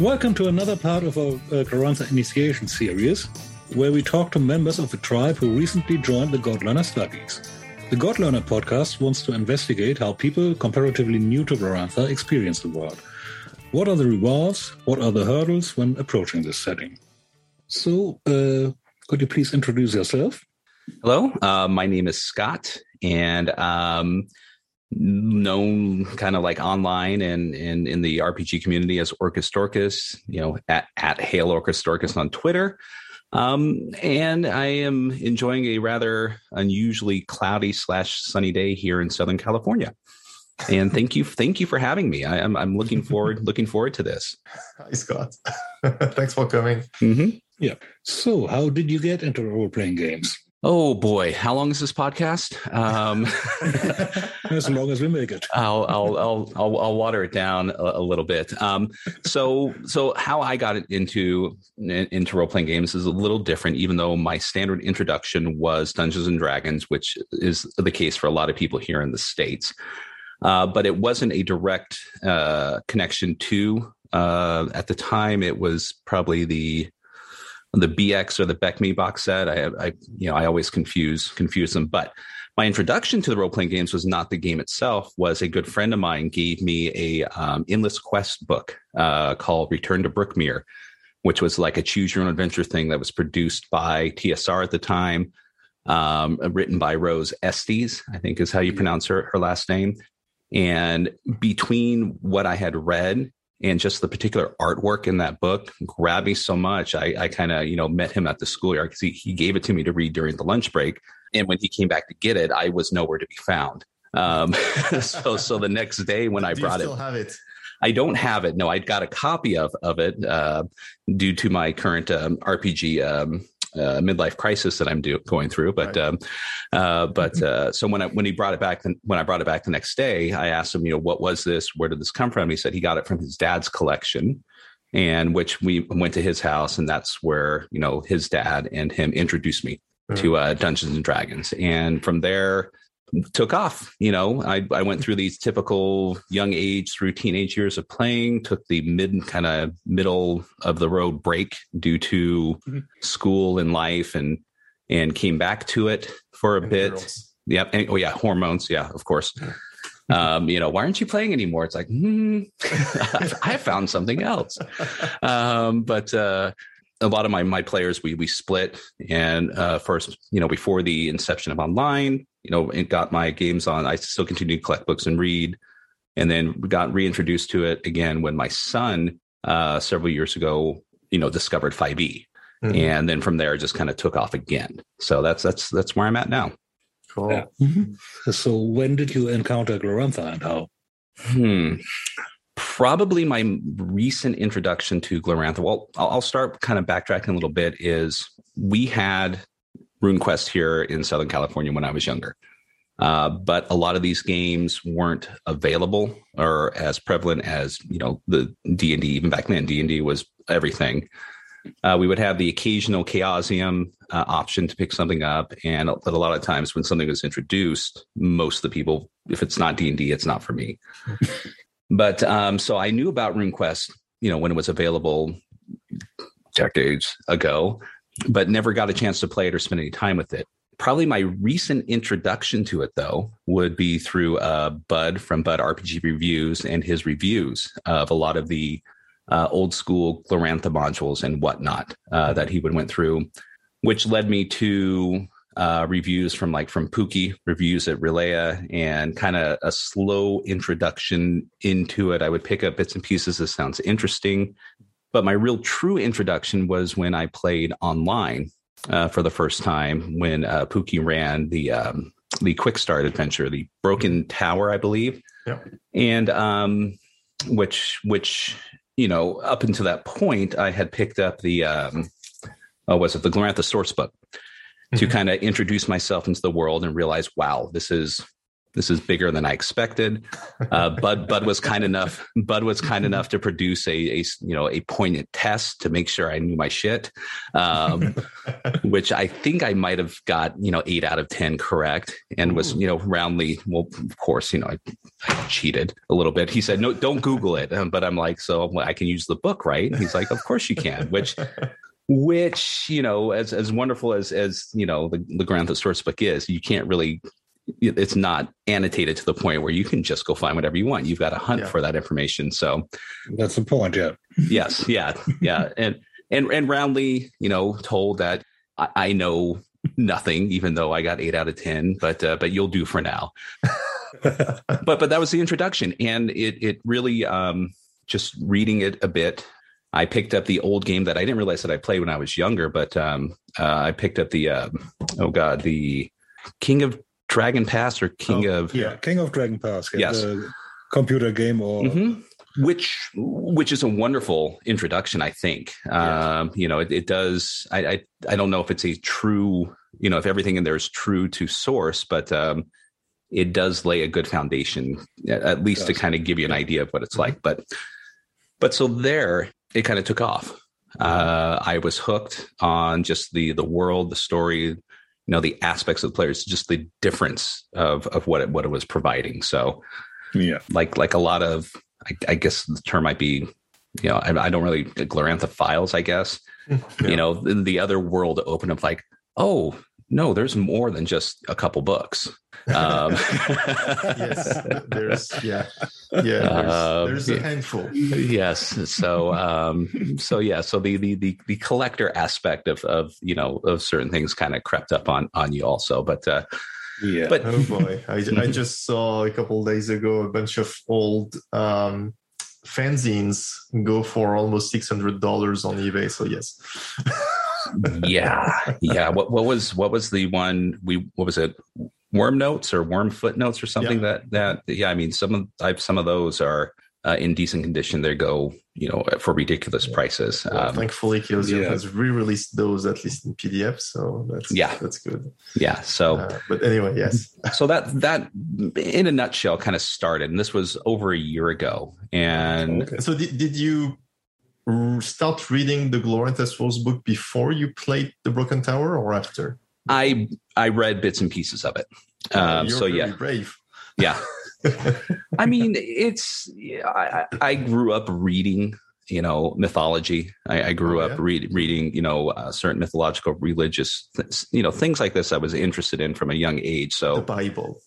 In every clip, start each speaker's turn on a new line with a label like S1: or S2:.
S1: Welcome to another part of our uh, Initiation series, where we talk to members of a tribe who recently joined the Godlearner studies. The Godlearner podcast wants to investigate how people comparatively new to Glorantha experience the world. What are the rewards? What are the hurdles when approaching this setting? So, uh, could you please introduce yourself?
S2: Hello, uh, my name is Scott, and um, known kind of like online and, and in the RPG community as Orcusdorkus, you know, at, at Hail Orcusdorkus on Twitter. Um, and I am enjoying a rather unusually cloudy slash sunny day here in Southern California. And thank you, thank you for having me. I, am I'm, I'm looking forward looking forward to this.
S3: Hi, Scott. Thanks for coming.
S1: Mm-hmm. Yeah. So, how did you get into role playing games?
S2: Oh boy, how long is this podcast? Um,
S1: as long as we make it.
S2: I'll I'll I'll I'll, I'll water it down a, a little bit. Um, so so how I got into into role playing games is a little different. Even though my standard introduction was Dungeons and Dragons, which is the case for a lot of people here in the states, uh, but it wasn't a direct uh, connection to. Uh, at the time, it was probably the the BX or the BECMI box set. I, I, you know, I always confuse confuse them. But my introduction to the role playing games was not the game itself. Was a good friend of mine gave me a um, endless quest book uh, called Return to Brookmere, which was like a choose your own adventure thing that was produced by TSR at the time, um, written by Rose Estes, I think is how you pronounce her her last name. And between what I had read and just the particular artwork in that book grabbed me so much. I, I kind of, you know, met him at the schoolyard because he, he gave it to me to read during the lunch break. And when he came back to get it, I was nowhere to be found. Um, so, so the next day when I
S3: Do
S2: brought
S3: you still
S2: it,
S3: have it.
S2: I don't have it. No, I got a copy of of it uh, due to my current um, RPG um, uh, midlife crisis that I'm do, going through. But
S3: Right.
S2: um, uh, but uh, so when I when he brought it back, when I brought it back the next day, I asked him, you know, what was this? Where did this come from? He said he got it from his dad's collection. And which we went to his house, and that's where you know his dad and him introduced me to uh, Dungeons and Dragons, and from there took off. You know, I, I went through these typical young age through teenage years of playing, took the mid kind of middle of the road break due to
S1: Mhm.
S2: school and life and and came back to it for a
S3: And
S2: bit.
S3: girls.
S2: Yep. And, oh yeah, hormones. Yeah, of course. Um, you know, why aren't you playing anymore? It's like, hmm, I found something else. Um, but uh, a lot of my my players we we split and uh, first you know before the inception of online you know it got my games on i still continue to collect books and read and then got reintroduced to it again when my son uh, several years ago you know discovered 5e
S3: Mhm.
S2: and then from there just kind of took off again so that's that's that's where i'm at now
S3: Cool.
S1: Yeah. So, when did you encounter Glorantha and how?
S2: Hmm. Probably my recent introduction to Glorantha. Well, I'll, start kind of backtracking a little bit. Is we had RuneQuest here in Southern California when I was younger, uh, but a lot of these games weren't available or as prevalent as you know the D and D. Even back then, D and D was everything. Uh, we would have the occasional Chaosium uh, option to pick something up, and a lot of times when something was introduced, most of the people, if it's not D and D, it's not for me. But um, so I knew about RuneQuest, you know, when it was available decades ago, but never got a chance to play it or spend any time with it. Probably my recent introduction to it, though, would be through uh, Bud from Bud RPG Reviews and his reviews of a lot of the uh, old school Glorantha modules and whatnot uh, that he would went through, which led me to uh, reviews from like from Pookie reviews at R'lyeh and kind of a slow introduction into it. I would pick up bits and pieces. This sounds interesting, but my real true introduction was when I played online uh, for the first time when uh, Pookie ran the um, the quick start adventure, the Broken Tower, I believe,
S3: Yep.
S2: and um, which which you know up until that point I had picked up the um, oh was it the Glorantha source book to
S3: Mhm.
S2: kind of introduce myself into the world and realize wow this is this is bigger than I expected. Uh, Bud Bud was kind enough. Bud was kind enough to produce a, a you know a poignant test to make sure I knew my shit, um, which I think I might have got you know eight out of ten correct, and was you know roundly. Well, of course, you know I, I cheated a little bit. He said no, don't Google it, um, but I'm like, so I can use the book, right? He's like, of course you can, which which you know as as wonderful as as you know the the Glorantha source book is you can't really it's not annotated to the point where you can just go find whatever you want. You've got to hunt yeah. for that information. So
S1: that's the point yeah.
S2: Yes yeah yeah. And and and roundly you know told that i, I know nothing even though i got eight out of ten but uh, but you'll do for now. But but that was the introduction and it it really um just reading it a bit I picked up the old game that I didn't realize that I played when I was younger, but um, uh, I picked up the uh, oh god, the King of Dragon Pass or King oh, of
S1: yeah, King of Dragon Pass.
S2: Yes,
S1: computer game or.
S2: Mm-hmm. Which, which is a wonderful introduction, I think. Yeah. Um, you know, it, it does. I, I, I don't know if it's a true, you know, if everything in there is true to source, but um, it does lay a good foundation, at least to kind of give you an idea of what it's mm-hmm. like. But, but so there, it kind of took off. Uh, I was hooked on just the the world, the story, you know, the aspects of the players, just the difference of of what it what it was providing. So,
S1: yeah,
S2: like like a lot of, I, I guess the term might be, you know, I, I don't really Gloranthaphiles, I guess. Yeah. You know, the, the other world open up like, oh no, there's more than just a couple books. Um,
S3: yes, there's yeah, yeah. There's, um, there's a handful.
S2: Yes, so um, so yeah, so the the the, the collector aspect of of you know of certain things kind of crept up on on you also, but. uh
S3: yeah. But oh boy, I, I just saw a couple days ago a bunch of old um, fanzines go for almost six hundred dollars on eBay. So yes.
S2: yeah, yeah. What what was what was the one we what was it? Wyrm notes or Wyrm footnotes or something yeah. that that yeah. I mean, some of I've some of those are uh, in decent condition. They go you know for ridiculous prices.
S3: Well, um, thankfully, Chaosium yeah. has re-released those at least in PDF, so that's
S2: yeah,
S3: that's good.
S2: Yeah. So, uh,
S3: but anyway, yes.
S2: so that that in a nutshell kind of started, and this was over a year ago. And
S3: okay. so did, did you start reading the Glorantha Source book before you played the Broken Tower or after?
S2: I I read bits and pieces of it.
S3: Oh, um, so yeah, brave.
S2: Yeah. I mean, it's I, I grew up reading you know mythology i, I grew oh, up read, reading you know uh, certain mythological religious th- you know things like this i was interested in from a young age so
S3: the bible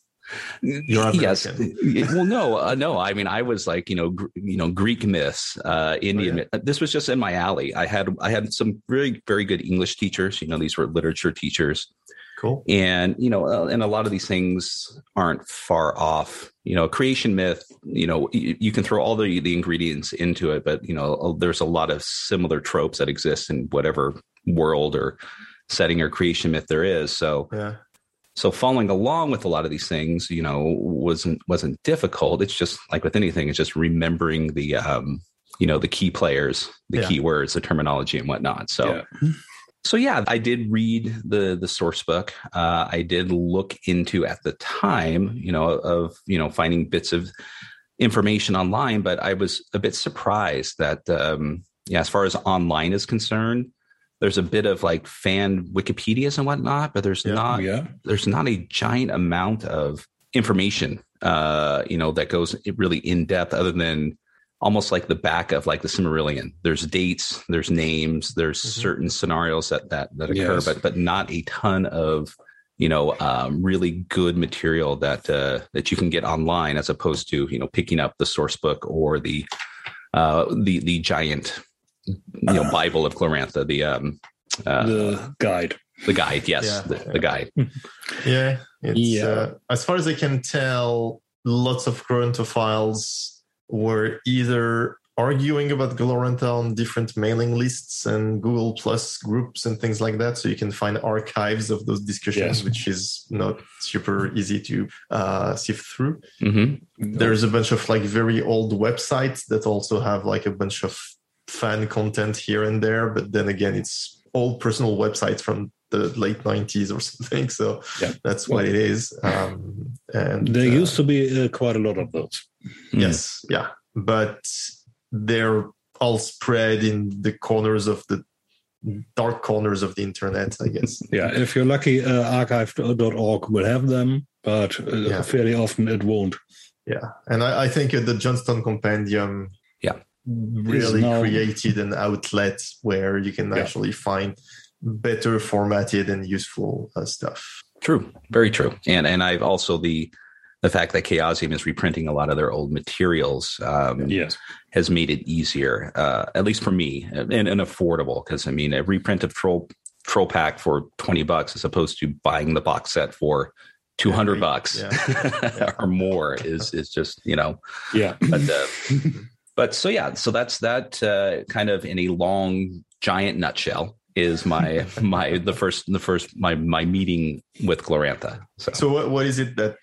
S2: yes. well, no, uh, no. I mean, I was like, you know, gr- you know, Greek myths, uh, Indian. Oh, yeah. This was just in my alley. I had, I had some very, very good English teachers. You know, these were literature teachers.
S3: Cool.
S2: And you know, uh, and a lot of these things aren't far off. You know, creation myth. You know, you, you can throw all the the ingredients into it, but you know, there's a lot of similar tropes that exist in whatever world or setting or creation myth there is. So
S3: yeah
S2: so following along with a lot of these things you know wasn't wasn't difficult it's just like with anything it's just remembering the um you know the key players the yeah. key words the terminology and whatnot so yeah. so yeah i did read the the source book uh, i did look into at the time you know of you know finding bits of information online but i was a bit surprised that um yeah as far as online is concerned there's a bit of like fan Wikipedias and whatnot, but there's yeah, not yeah. there's not a giant amount of information uh, you know, that goes really in depth other than almost like the back of like the Silmarillion. There's dates, there's names, there's mm-hmm. certain scenarios that that that occur, yes. but but not a ton of you know um, really good material that uh, that you can get online as opposed to you know picking up the source book or the uh, the the giant you know Bible of Glorantha, the um
S1: uh, the guide.
S2: The guide, yes, yeah, the, the, guide.
S3: Yeah, yeah. Uh, as far as I can tell, lots of files were either arguing about Glorantha on different mailing lists and Google Plus groups and things like that. So you can find archives of those discussions, yes. which is not super easy to uh, sift through.
S2: Mm-hmm.
S3: There's a bunch of like very old websites that also have like a bunch of fan content here and there, but then again, it's all personal websites from the late 90s or something. So yeah. that's what it is. Um, And
S1: there uh, used to be uh, quite a lot of those.
S3: Hmm. Yes, yeah, but they're all spread in the corners of the dark corners of the internet, I guess.
S1: yeah, if you're lucky, uh, archive.org will have them, but uh, yeah. fairly often it won't.
S3: Yeah, and I, I think the Jonstown Compendium
S2: yeah.
S3: Really now, created an outlet where you can yeah. actually find better formatted and useful uh, stuff.
S2: True, very true. And and I've also the the fact that Chaosium is reprinting a lot of their old materials um,
S1: yes.
S2: has made it easier, uh, at least for me, and, and affordable. Because I mean, a reprint of Troll Trollpak for twenty bucks, as opposed to buying the box set for two hundred bucks yeah. or more, is is just you know,
S1: yeah.
S2: But uh, but so yeah, so that's that uh, kind of in a long giant nutshell is my my the first the first my my meeting with Glorantha.
S3: So, so what, what is it that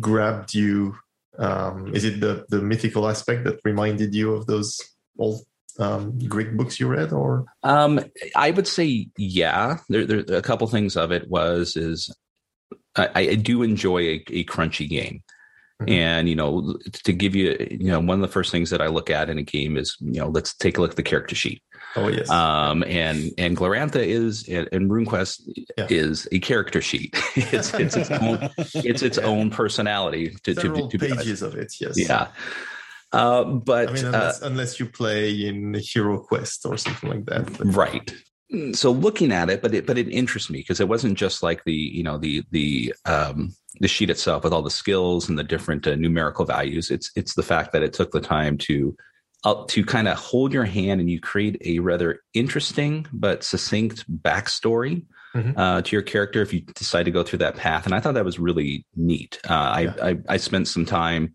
S3: grabbed you? Um, is it the the mythical aspect that reminded you of those old um, Greek books you read, or?
S2: Um, I would say yeah. There, there a couple things of it was is I, I do enjoy a, a crunchy game. Mm-hmm. And you know, to give you, you know, one of the first things that I look at in a game is, you know, let's take a look at the character sheet.
S3: Oh yes.
S2: Um, and and Glorantha is and, and RuneQuest yeah. is a character sheet. it's it's its own it's its yeah. own personality.
S3: To, Several to, to, pages of it. Yes.
S2: Yeah. Uh, but
S3: I mean, unless, uh, unless you play in Hero Quest or something like that,
S2: but. right? So looking at it, but it but it interests me because it wasn't just like the you know the the um, the sheet itself with all the skills and the different uh, numerical values. It's it's the fact that it took the time to to kind of hold your hand and you create a rather interesting but succinct backstory mm-hmm. uh, to your character if you decide to go through that path. And I thought that was really neat. Uh, yeah. I, I, I spent some time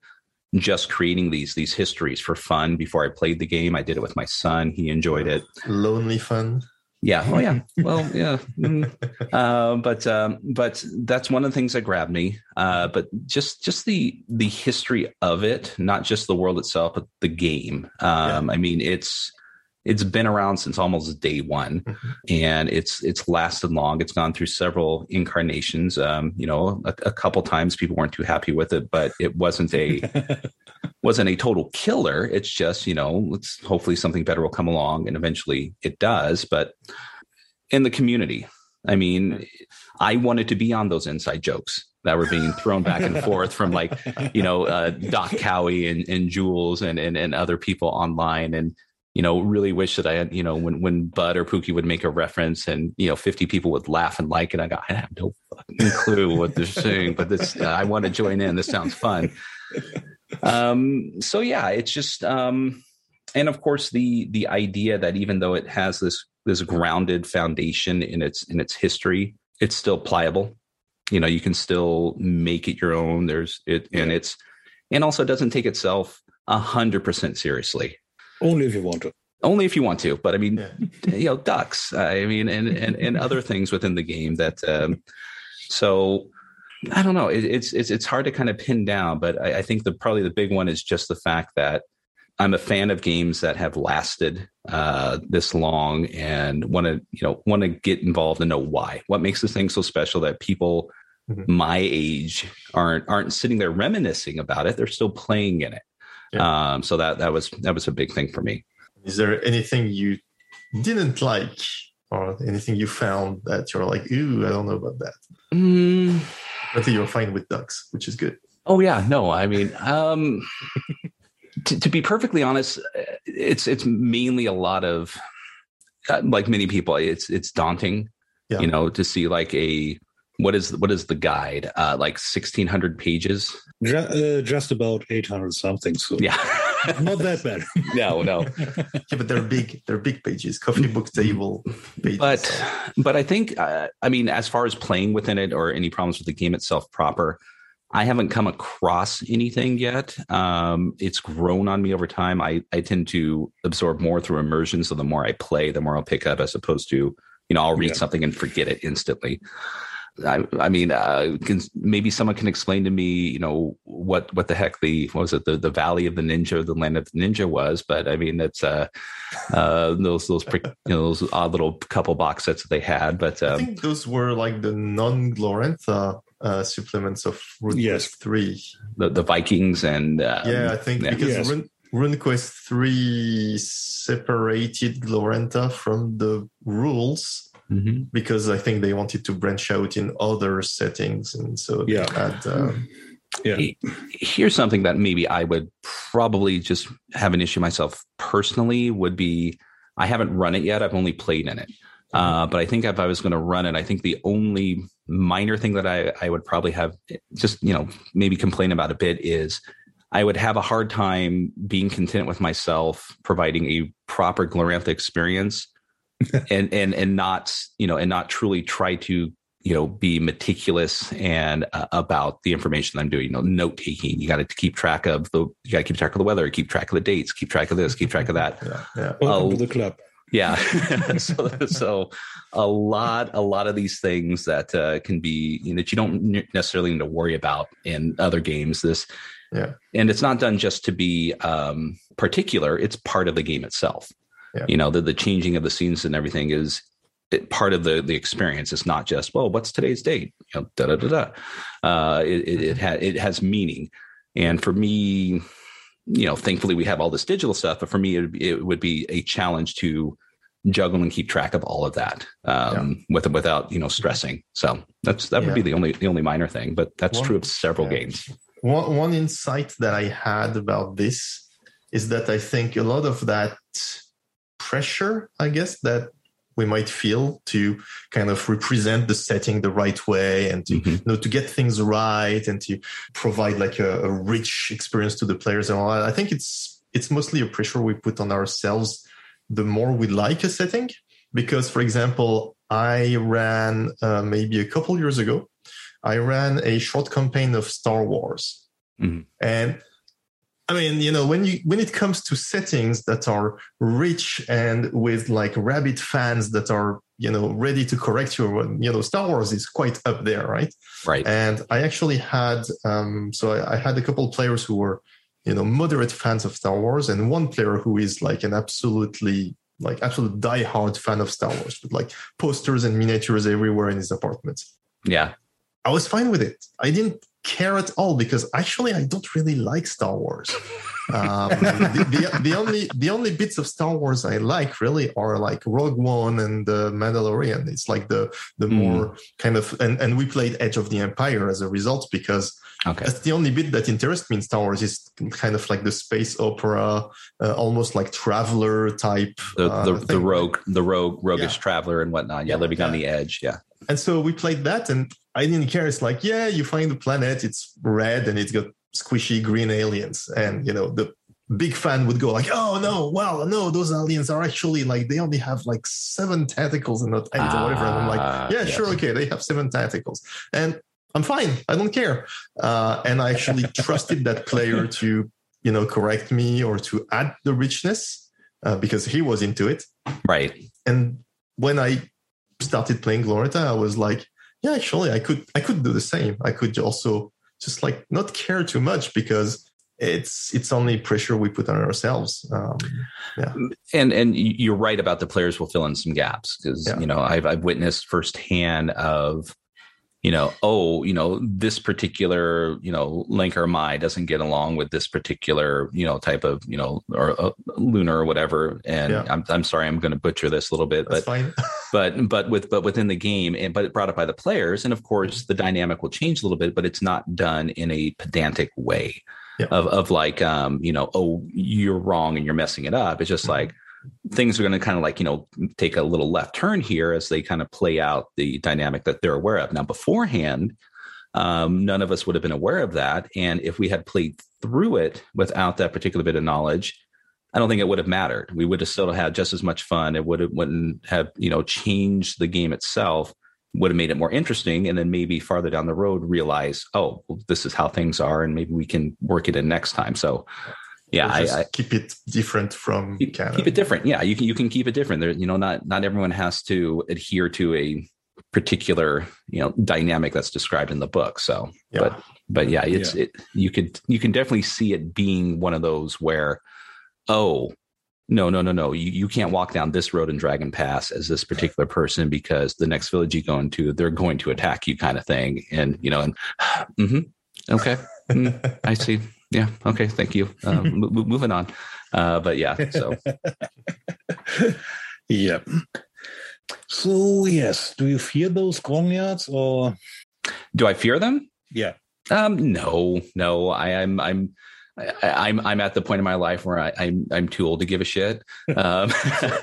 S2: just creating these these histories for fun before I played the game. I did it with my son; he enjoyed it.
S3: Lonely fun.
S2: Yeah. Oh, yeah. Well, yeah. Mm. Uh, but um, but that's one of the things that grabbed me. Uh, but just just the the history of it, not just the world itself, but the game. Um, yeah. I mean, it's it's been around since almost day one mm-hmm. and it's it's lasted long. It's gone through several incarnations. Um, you know a, a, couple times people weren't too happy with it but it wasn't a wasn't a total killer. It's just you know let's hopefully something better will come along and eventually it does. But in the community i mean i wanted to be on those inside jokes that were being thrown back and forth from like you know uh, doc cowie and, and jules and, and and other people online. And you know, really wish that I had, you know, when when Bud or Pookie would make a reference and you know, fifty people would laugh and like it. I go, I have no fucking clue what they're saying, but this uh, I want to join in. This sounds fun. Um, so yeah, it's just, um, and of course the the idea that even though it has this this grounded foundation in its in its history, it's still pliable. You know, you can still make it your own. There's it, and it's and also doesn't take itself a hundred percent seriously
S1: only if you want to.
S2: Only if you want to, but I mean, yeah. you know, ducks. I mean, and and and other things within the game that. Um, so, I don't know. It, it's it's it's hard to kind of pin down, but I, I think the probably the big one is just the fact that I'm a fan of games that have lasted uh, this long and want to, you know, want to get involved and know why. What makes this thing so special that people mm-hmm. my age aren't aren't sitting there reminiscing about it? They're still playing in it. Yeah. Um, so that that was that was a big thing for me.
S3: Is there anything you didn't like, or anything you found that you're like, ooh, I don't know about that?
S2: Mm.
S3: I think you're fine with ducks, which is good.
S2: Oh yeah, no, I mean, um, to, to, be perfectly honest, it's it's mainly a lot of uh, like many people, it's it's daunting, yeah. you know, to see like a what is what is the guide? Uh, like sixteen hundred pages.
S1: Uh, just about eight hundred something. So
S2: yeah,
S1: not that bad.
S2: no, no.
S3: yeah, but they're big. They're big pages. Coffee book table pages.
S2: But but I think uh, I mean as far as playing within it or any problems with the game itself proper. I haven't come across anything yet. Um, it's grown on me over time. I, I tend to absorb more through immersion. So the more I play, the more I'll pick up as opposed to, you know, I'll read yeah. something and forget it instantly. I, I mean, uh, can, maybe someone can explain to me, you know, what what the heck the what was it the the Valley of the Ninja, the Land of the Ninja was. But I mean, it's uh, uh, those those you know those odd little couple box sets that they had. But
S3: um, I think those were like the non Glorantha uh, supplements of RuneQuest
S1: Yes.
S3: 3.
S2: The, the Vikings and um,
S3: yeah, I think
S2: yeah.
S3: because
S1: Yes.
S3: Rune, RuneQuest 3 separated Glorantha from the rules
S2: Mhm.
S3: because I think they wanted to branch out in other settings. And so they
S1: Yeah.
S3: had, um,
S1: Yeah.
S2: here's something that maybe I would probably just have an issue myself personally would be I haven't run it yet. I've only played in it. Uh, but I think if I was going to run it, I think the only minor thing that I, I would probably have just, you know, maybe complain about a bit is I would have a hard time being content with myself providing a proper Glorantha experience and, and, and not, you know, and not truly try to you know be meticulous and uh, about the information i'm doing you know note taking you got to keep track of the you got to keep track of the weather keep track of the dates keep track of this keep track of that
S3: yeah, yeah.
S1: Welcome
S2: Oh.
S1: to the club.
S2: yeah so so a lot a lot of these things that uh, can be you know, that you don't necessarily need to worry about in other games this
S3: Yeah.
S2: and it's not done just to be um particular it's part of the game itself
S3: Yeah.
S2: you know the, the changing of the scenes and everything is it, part of the the experience. It's not just well what's today's date? You know da da da da. Uh it it, it, ha- it has meaning. And for me you know thankfully we have all this digital stuff but for me it would be, it would be a challenge to juggle and keep track of all of that um with without you know stressing. So that's that would be the only the only minor thing but that's
S3: One-
S2: true of several
S3: yeah.
S2: games.
S3: One, one insight that I had about this is that I think a lot of that pressure, I guess, that we might feel to kind of represent the setting the right way and to
S2: Mhm.
S3: you know to get things right and to provide like a, a rich experience to the players and all that. I think it's it's mostly a pressure we put on ourselves the more we like a setting. Because, for example, I ran uh, maybe a couple years ago, I ran a short campaign of Star Wars,
S2: Mhm.
S3: and I mean, you know, when you when it comes to settings that are rich and with like rabid fans that are you know ready to correct you, you know, Star Wars is quite up there, right?
S2: right
S3: And I actually had um, so I, I had a couple players who were you know moderate fans of Star Wars, and one player who is like an absolutely like absolute diehard fan of Star Wars with like posters and miniatures everywhere in his apartment.
S2: yeah
S3: I was fine with it. I didn't care at all because actually I don't really like Star Wars. Um, the, the, the only the only bits of Star Wars I like really are like Rogue One and the Mandalorian. It's like the the
S2: Mm.
S3: more kind of and, and we played Edge of the Empire as a result because
S2: okay
S3: that's the only bit that interests me in Star Wars is kind of like the space opera, uh, almost like traveler type.
S2: the
S3: uh,
S2: the, the rogue the rogue roguish
S3: Yeah.
S2: traveler and whatnot yeah,
S3: Yeah,
S2: living on the edge yeah
S3: And so we played that, and I didn't care. It's like, yeah, you find the planet, it's red, and it's got squishy green aliens, and you know the big fan would go like, oh no, well, no, those aliens are actually like they only have like seven tentacles and not eight or whatever. And I'm
S2: Ah,
S3: like, yeah,
S2: yes.
S3: sure, okay, they have seven tentacles, and I'm fine. I don't care. Uh, and I actually trusted that player to you know correct me or to add the richness uh, because he was into it
S2: right
S3: and when I started playing Glorantha, I was like, yeah, actually, I could I could do the same. I could also just like not care too much because it's it's only pressure we put on ourselves. Um, yeah.
S2: and and you're right about the players will fill in some gaps because
S3: Yeah.
S2: you know I've I've witnessed firsthand of you know oh you know this particular you know Lhankor Mhy doesn't get along with this particular you know type of you know or uh, lunar or whatever and
S3: Yeah.
S2: I'm I'm sorry I'm going to butcher this a little bit
S3: that's
S2: but but but with but within the game and but brought up by the players and of course the dynamic will change a little bit but it's not done in a pedantic way
S3: Yeah.
S2: of of like um you know oh you're wrong and you're messing it up it's just
S3: Mhm.
S2: like things are going to kind of like you know take a little left turn here as they kind of play out the dynamic that they're aware of now beforehand um, none of us would have been aware of that and if we had played through it without that particular bit of knowledge I don't think it would have mattered. We would have still had just as much fun. It would have wouldn't have you know changed the game itself. Would have made it more interesting, and then maybe farther down the road realize, oh, well, this is how things are, and maybe we can work it in next time. So, yeah,
S3: Or
S2: I, I
S3: keep it different from
S2: keep,
S3: canon.
S2: keep it different. Yeah, you can you can keep it different. There, you know, not not everyone has to adhere to a particular you know dynamic that's described in the book. So,
S3: Yeah.
S2: but but yeah, it's it. You could you can definitely see it being one of those where, oh, no, no, no, no. You, you can't walk down this road in Dragon Pass as this particular person because the next village you go into, they're going to attack you, kind of thing. And you know, and mm-hmm, okay, mm, I see. Yeah, okay, thank you. Uh, moving on. Uh, but yeah, so
S1: yeah. So yes, do you fear those grognards or
S2: do I fear them?
S1: Yeah.
S2: Um, no, no. I. I'm, I'm I, am I'm, I'm at the point in my life where I, am I'm, I'm too old to give a shit. Um,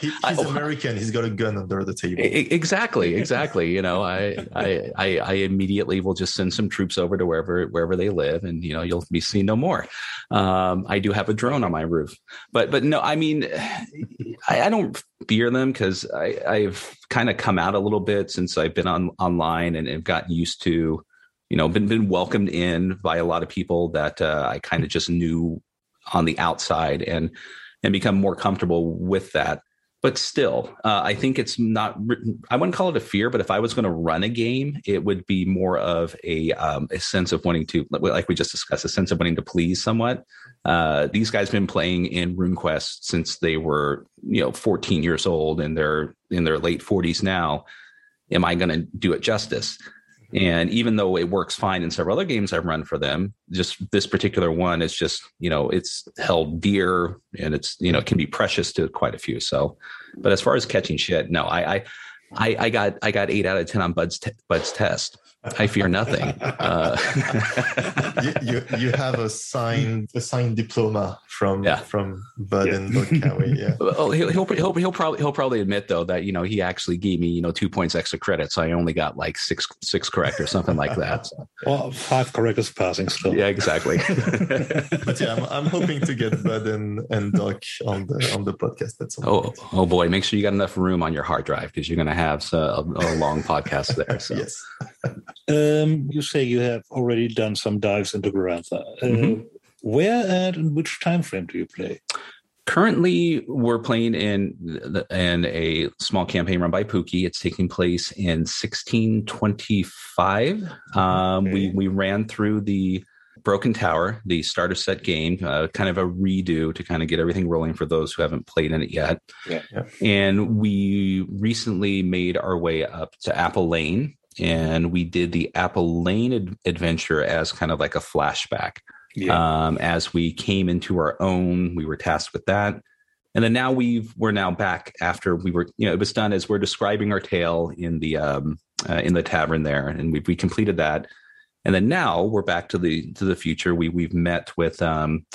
S3: he, he's American. He's got a gun under the table.
S2: Exactly, exactly. You know, I, I I I immediately will just send some troops over to wherever wherever they live, and you know you'll be seen no more. Um, I do have a drone on my roof, but but no, I mean, I, I don't fear them because I've kind of come out a little bit since I've been on online and have gotten used to you know been been welcomed in by a lot of people that uh, I kind of just knew on the outside and and become more comfortable with that. But still, uh, I think it's not. I wouldn't call it a fear, but if I was going to run a game, it would be more of a um, a sense of wanting to, like we just discussed, a sense of wanting to please somewhat. Uh, these guys have been playing in RuneQuest since they were, you know, 14 years old, and they're in their late 40s now. Am I going to do it justice? And even though it works fine in several other games I've run for them, just this particular one is just, you know, it's held dear and it's, you know, it can be precious to quite a few. So, but as far as catching shit, no, I, I, I, got, I got eight out of 10 on Bud's, Bud's test. I fear nothing. Uh,
S3: you, you, you have a signed a signed diploma from yeah. from Bud yeah. and Cowie. Yeah.
S2: Well, he'll, he'll, he'll he'll probably he'll probably admit though that you know he actually gave me you know two points extra credit, so I only got like six six correct or something like that. So.
S1: Well, five correct is passing still.
S2: Yeah, exactly.
S3: but yeah, I'm, I'm hoping to get Bud and, and Doc on the on the podcast. That's
S2: oh oh boy, make sure you got enough room on your hard drive because you're going to have a, a, long podcast there. So.
S3: yes.
S1: Um, you say you have already done some dives into Glorantha. Uh, mm-hmm. Where and in which time frame do you play?
S2: Currently, we're playing in in a small campaign run by Pookie. It's taking place in 1625. Um, okay. We we ran through the Broken Tower, the starter set game, uh, kind of a redo to kind of get everything rolling for those who haven't played in it yet.
S1: Yeah, yeah.
S2: And we recently made our way up to Apple Lane, and we did the Apple Lane ad- adventure as kind of like a flashback. Yeah. Um, as we came into our own, we were tasked with that. And then now we've we're now back after we were you know it was done as we're describing our tale in the um, uh, in the tavern there, and we we completed that. And then now we're back to the to the future. We we've met with um,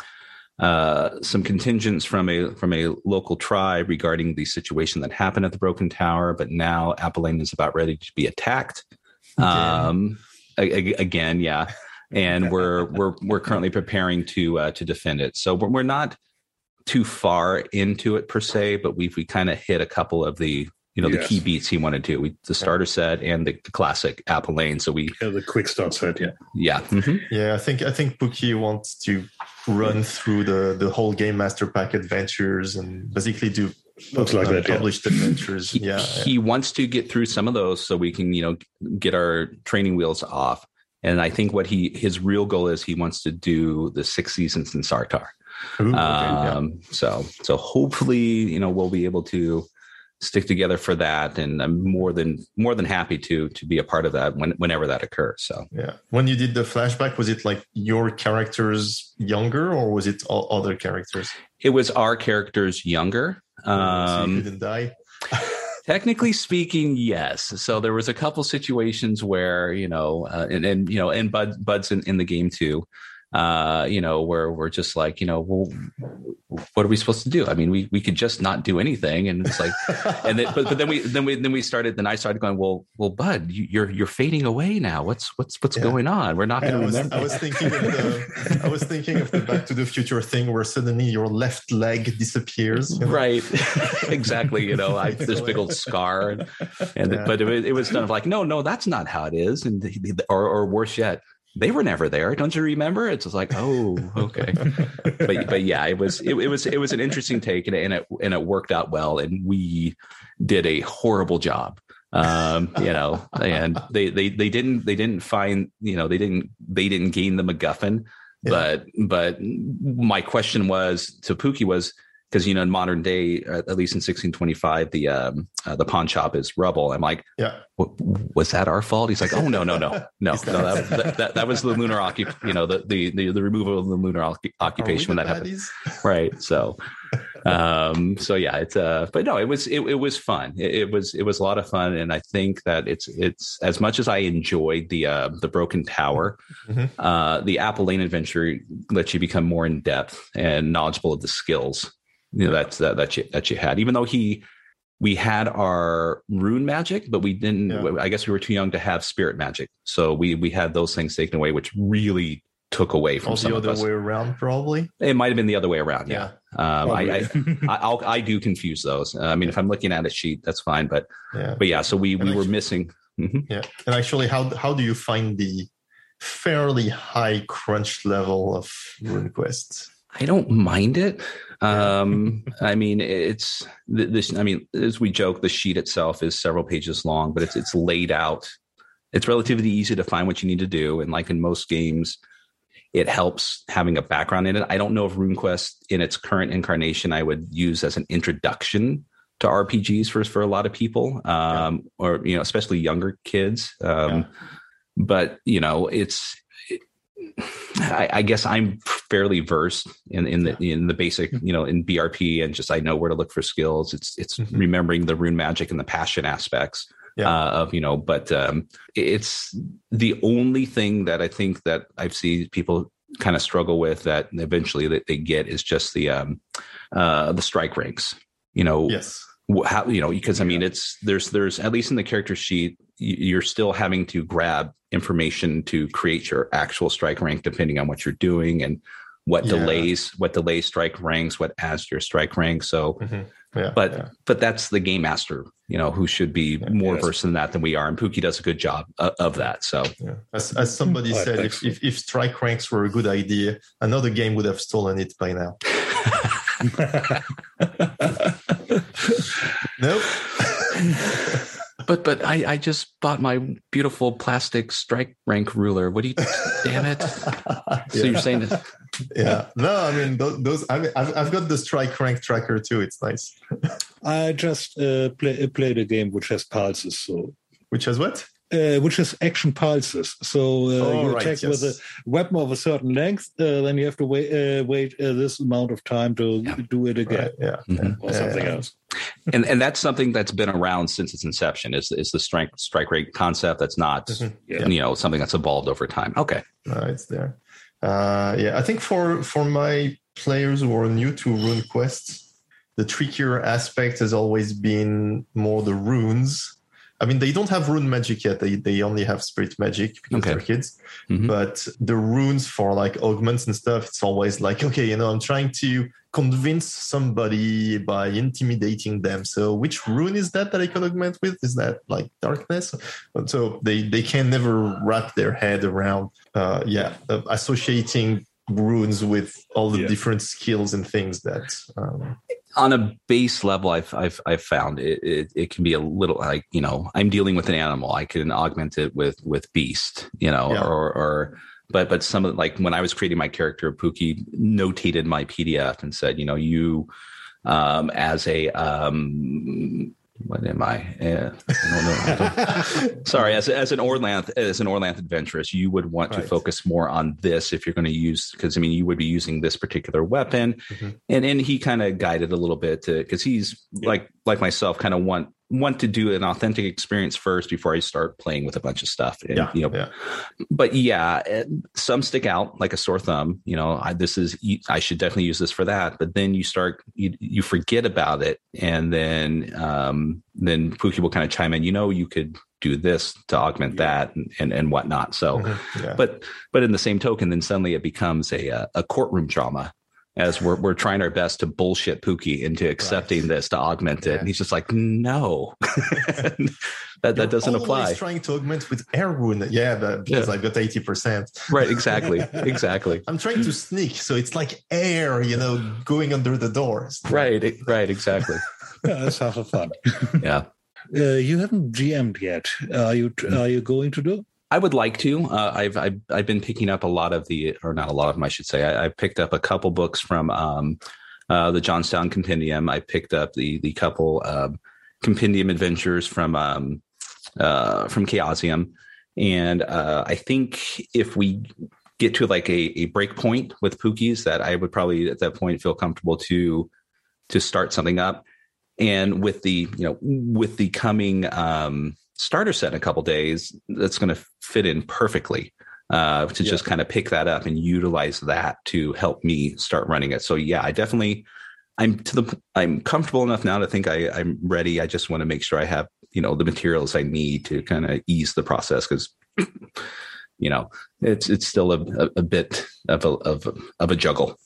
S2: uh, some contingents from a from a local tribe regarding the situation that happened at the Broken Tower. But now Apple is about ready to be attacked. Um, again, yeah, and we're we're we're currently preparing to uh, to defend it. So we're, we're not too far into it per se, but we've we kind of hit a couple of the you know yes. the key beats he wanted to. We, the starter set and the, the classic Apple Lane. So we
S1: yeah, the quick start set. Yeah,
S2: yeah, mm-hmm.
S3: yeah. I think I think Pookie wants to run through the the whole game master pack adventures and basically do
S1: looks like that
S3: published yeah. adventures.
S2: He,
S3: yeah,
S2: he wants to get through some of those so we can you know get our training wheels off. And I think what he his real goal is he wants to do the six seasons in Sartar. Ooh, okay, um, yeah. So so hopefully you know we'll be able to stick together for that and i'm more than more than happy to to be a part of that when, whenever that occurs so.
S3: Yeah. When you did the flashback was it like your characters younger or was it all other characters?
S2: It was our characters younger
S3: um so you didn't die?
S2: technically speaking yes. So there was a couple situations where you know uh, and, and you know and bud bud's in, in the game too uh, you know, where we're just like, you know, well, what are we supposed to do? I mean, we we could just not do anything, and it's like, and then, but but then we then we then we started. Then I started going, well, well, Bud, you, are you're fading away now. What's what's what's yeah. going on? We're not going to remember.
S3: I was thinking of the I was thinking of the Back to the Future thing where suddenly your left leg disappears.
S2: You know? Right, exactly. You know, I, this big old scar, and, and yeah. but it, it was kind of like, no, no, that's not how it is, and or or worse yet they were never there. Don't you remember? It's just like, oh, okay. but but yeah, it was it, it, was it was an interesting take, and, and it and it worked out well, and we did a horrible job. Um, you know, and they they they didn't they didn't find you know they didn't they didn't gain the MacGuffin, yeah. but but my question was to Pookie was because you know in modern day, at least in 1625, the um, uh, the pawn shop is rubble. I'm like,
S3: yeah,
S2: was that our fault? He's like, oh no, no, no, no, no. That, that, that, that, was the lunar occup, you know, the, the the the removal of the lunar occupation when that happened. Right. So, um, so yeah, it's uh, but no, it was it, it was fun. It, it, was it was a lot of fun, and I think that it's it's as much as I enjoyed the uh, the Broken Tower, mm-hmm. uh, the Apple Lane adventure lets you become more in depth and knowledgeable of the skills you know that's that that you that you had. Even though he we had our rune magic but we didn't yeah. i guess we were too young to have spirit magic. So we we had those things taken away which really took away from
S3: the other way around probably?
S2: It might have been the other way around yeah, yeah. Um, I, I, I'll, I do confuse those. Uh, i mean if i'm looking at a sheet that's fine but yeah. but yeah so we we were missing
S3: mm-hmm. yeah. And actually how how do you find the fairly high crunch level of RuneQuests
S2: I don't mind it. Um, I mean, it's this. I mean, as we joke, the sheet itself is several pages long, but it's it's laid out. It's relatively easy to find what you need to do, and like in most games, it helps having a background in it. I don't know if RuneQuest in its current incarnation I would use as an introduction to RPGs for for a lot of people, um, yeah. or you know, especially younger kids. Um, yeah. But you know, it's I, I, guess I'm fairly versed in in the in the basic, mm-hmm. you know, in BRP, and just I know where to look for skills. It's it's mm-hmm. remembering the rune magic and the passion aspects yeah. uh, of you know. But um, it's the only thing that I think that I've seen people kind of struggle with that eventually that they get is just the um, uh, the strike ranks. You know,
S3: yes
S2: how you know because i mean it's there's there's at least in the character sheet you're still having to grab information to create your actual strike rank depending on what you're doing and what yeah. delays what delays strike ranks what adds to your strike rank so mm-hmm. yeah, but yeah. but that's the game master you know who should be more yes. versed in that than we are and pookie does a good job of, of that so
S3: as, as somebody said if, if, if strike ranks were a good idea another game would have stolen it by now nope.
S2: but but I, I just bought my beautiful plastic strike rank ruler. What do you? damn it! So you're saying that?
S3: Yeah. No, I mean those. those I mean, I've, I've got the strike rank tracker too. It's nice.
S1: I just uh, play, played a game which has pulses. So
S3: which has what?
S1: Uh, which is action pulses. So uh, oh, you right, attack yes. with a weapon of a certain length, uh, then you have to wait uh, wait uh, this amount of time to yeah. do it again, right,
S3: yeah, mm-hmm.
S1: or yeah, something else.
S2: and and that's something that's been around since its inception. Is is the strike strike rate concept? That's not mm-hmm. you know something that's evolved over time. Okay,
S3: it's there. Uh, yeah, I think for for my players who are new to RuneQuest, the trickier aspect has always been more the runes I mean, they don't have rune magic yet. They they only have spirit magic because okay. they're kids. Mm-hmm. But the runes for like augments and stuff, it's always like, okay, you know, I'm trying to convince somebody by intimidating them. So which rune is that that I can augment with? Is that like darkness? So they they can never wrap their head around, uh, yeah, uh, associating runes with all the yeah. different skills and things that um,
S2: on a base level i've i've, I've found it, it, it can be a little like you know i'm dealing with an animal i can augment it with with beast you know yeah. or or but but some of like when i was creating my character pookie notated my pdf and said you know you um as a um what am I? Uh, I Sorry, as as an Orlanth as an Orlanth adventurous, you would want right. to focus more on this if you're going to use because I mean you would be using this particular weapon, mm-hmm. and and he kind of guided a little bit to because he's yeah. like like myself, kind of want want to do an authentic experience first before I start playing with a bunch of stuff. And, yeah, you know, yeah. but yeah, some stick out like a sore thumb. You know, I, this is I should definitely use this for that. But then you start you you forget about it, and then um, then Pookie will kind of chime in. You know, you could do this to augment yeah. that and, and, and whatnot. So, mm-hmm. yeah. but but in the same token, then suddenly it becomes a a courtroom drama as we're we're trying our best to bullshit Pookie into accepting right. this to augment it, and he's just like, no, that that You're doesn't apply.
S3: Trying to augment with air rune, yeah, that, because yeah. I got eighty percent.
S2: Right, exactly, exactly.
S3: I'm trying to sneak, so it's like air, you know, going under the doors.
S2: Right, right, exactly.
S1: yeah, that's half of fun.
S2: yeah.
S1: Uh, you haven't GM'd yet. Are you? Are you going to do?
S2: I would like to. Uh, I've, I've, I've been picking up a lot of the, or not a lot of them, I should say. I, I picked up a couple books from um, uh, the Jonstown Compendium. I picked up the the couple um, compendium adventures from um, uh, from Chaosium, and uh, I think if we get to like a, a break point with Pookies, that I would probably at that point feel comfortable to to start something up. And with the you know with the coming um, starter set in a couple days, that's going to fit in perfectly uh, to yeah. just kind of pick that up and utilize that to help me start running it. So yeah, I definitely I'm to the I'm comfortable enough now to think I, I'm ready. I just want to make sure I have you know the materials I need to kind of ease the process because you know it's it's still a, a, a bit of a of, of a juggle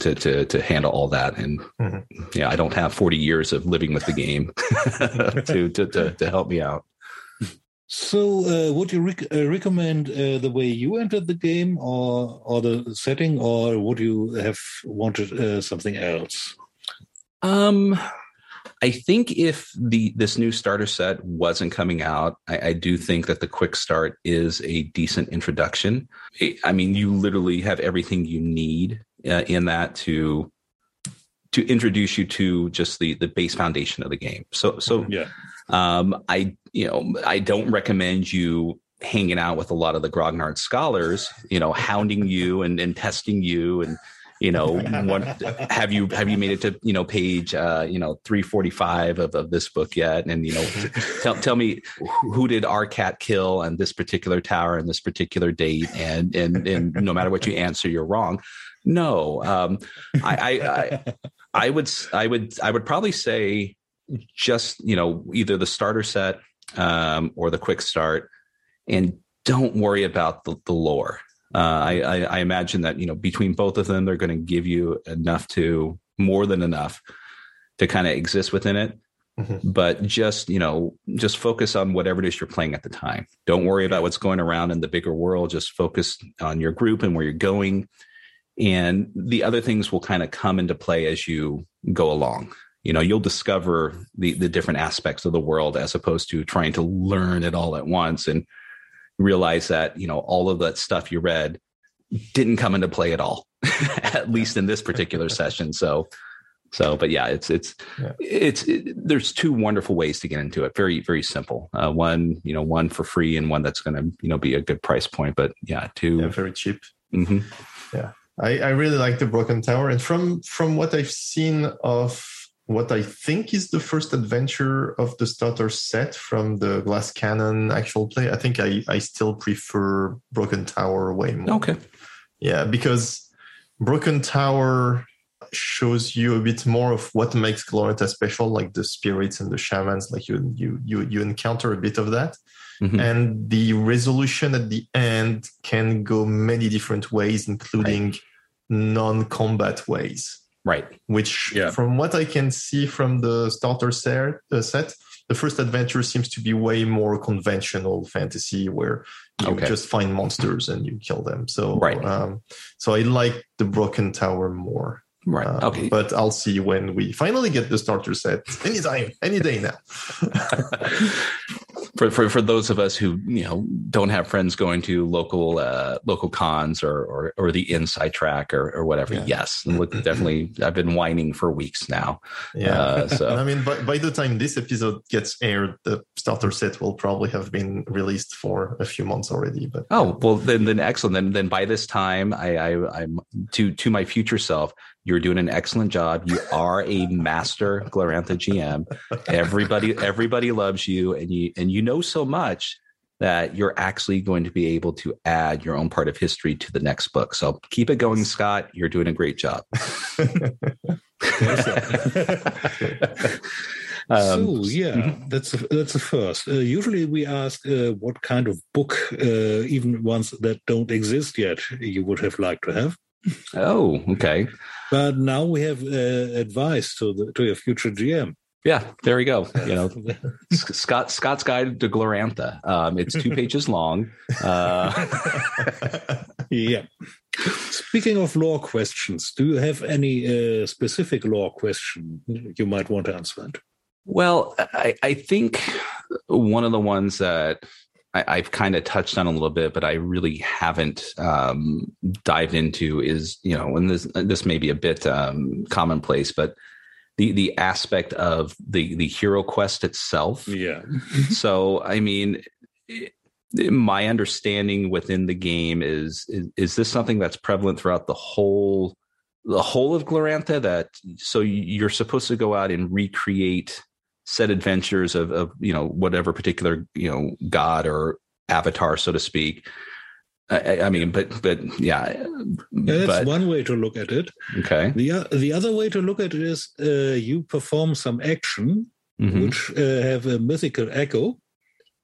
S2: to to to handle all that and mm-hmm. yeah i don't have 40 years of living with the game to, to, to to help me out
S1: so uh, would you rec- uh, recommend uh, the way you entered the game or or the setting or would you have wanted uh, something else
S2: um I think if the this new starter set wasn't coming out, I, I, do think that the quick start is a decent introduction. I mean, you literally have everything you need uh, in that to to introduce you to just the the base foundation of the game. So so
S1: yeah,
S2: um, I you know I don't recommend you hanging out with a lot of the grognard scholars, you know, hounding you and, and testing you and you know what have you have you made it to you know page uh you know 345 of, of this book yet? And you know tell, tell me who did our cat kill on this particular tower and this particular date? And and and no matter what you answer you're wrong. No um i i i, I would i would i would probably say just you know either the starter set um or the quick start and don't worry about the, the lore uh, I, I, I imagine that you know between both of them, they're going to give you enough to more than enough to kind of exist within it. Mm-hmm. But just you know, just focus on whatever it is you're playing at the time. Don't worry about what's going around in the bigger world. Just focus on your group and where you're going, and the other things will kind of come into play as you go along you know you'll discover the the different aspects of the world as opposed to trying to learn it all at once and realize that you know all of that stuff you read didn't come into play at all at least in this particular session. So so but yeah it's it's yeah. it's it, there's two wonderful ways to get into it. Very very simple. Uh, one you know one for free and one that's going to you know be a good price point but yeah two
S3: yeah, very cheap. Mm-hmm. yeah. I, I really like the broken tower and from from what i've seen of what I think is the first adventure of the starter set from the Glass Cannon actual play. I think I, I still prefer Broken Tower way more.
S2: Okay.
S3: Yeah, because Broken Tower shows you a bit more of what makes Glorantha special, like the spirits and the shamans. Like you you you you encounter a bit of that. Mm-hmm. And the resolution at the end can go many different ways, including right. non-combat ways.
S2: Right.
S3: Which, yeah. from what I can see from the starter set, uh, the first adventure seems to be way more conventional fantasy, where you okay. just find monsters and you kill them. So,
S2: right.
S3: Um, so I like the Broken Tower more.
S2: Right. Uh, okay.
S3: But I'll see when we finally get the starter set. Anytime, any day now.
S2: for, for for those of us who you know don't have friends going to local uh, local cons or, or or the inside track or or whatever, yeah. yes, look, definitely. I've been whining for weeks now.
S3: Yeah. Uh, so I mean, by, by the time this episode gets aired, the starter set will probably have been released for a few months already. But
S2: oh well, then then excellent. Then then by this time, I, I I'm to to my future self. You're doing an excellent job. You are a master Glorantha GM. Everybody, everybody loves you, and you and you know so much that you're actually going to be able to add your own part of history to the next book. So keep it going, Scott. You're doing a great job.
S1: Um, so yeah, mm-hmm. that's a, that's the first. Uh, usually we ask uh, what kind of book, uh, even ones that don't exist yet, you would have liked to have.
S2: Oh, okay.
S1: But now we have uh, advice to the to your future GM.
S2: Yeah, there we go. You know, Scott Scott's Guide to Glorantha. Um, it's two pages long. Uh,
S1: yeah. Speaking of lore questions, do you have any uh, specific lore question you might want to answer?
S2: Well, I, I think one of the ones that I, have kind of touched on a little bit, but I really haven't um, dived into is you know, and this this may be a bit um, commonplace, but the the aspect of the the hero quest itself.
S1: Yeah.
S2: so I mean. It, my understanding within the game is, is is this something that's prevalent throughout the whole the whole of Glorantha that so you're supposed to go out and recreate set adventures of, of you know whatever particular you know god or avatar so to speak. I, I mean but but yeah,
S1: yeah that's but, one way to look at it.
S2: Okay.
S1: The the other way to look at it is uh, you perform some action mm-hmm. which uh, have a mythical echo.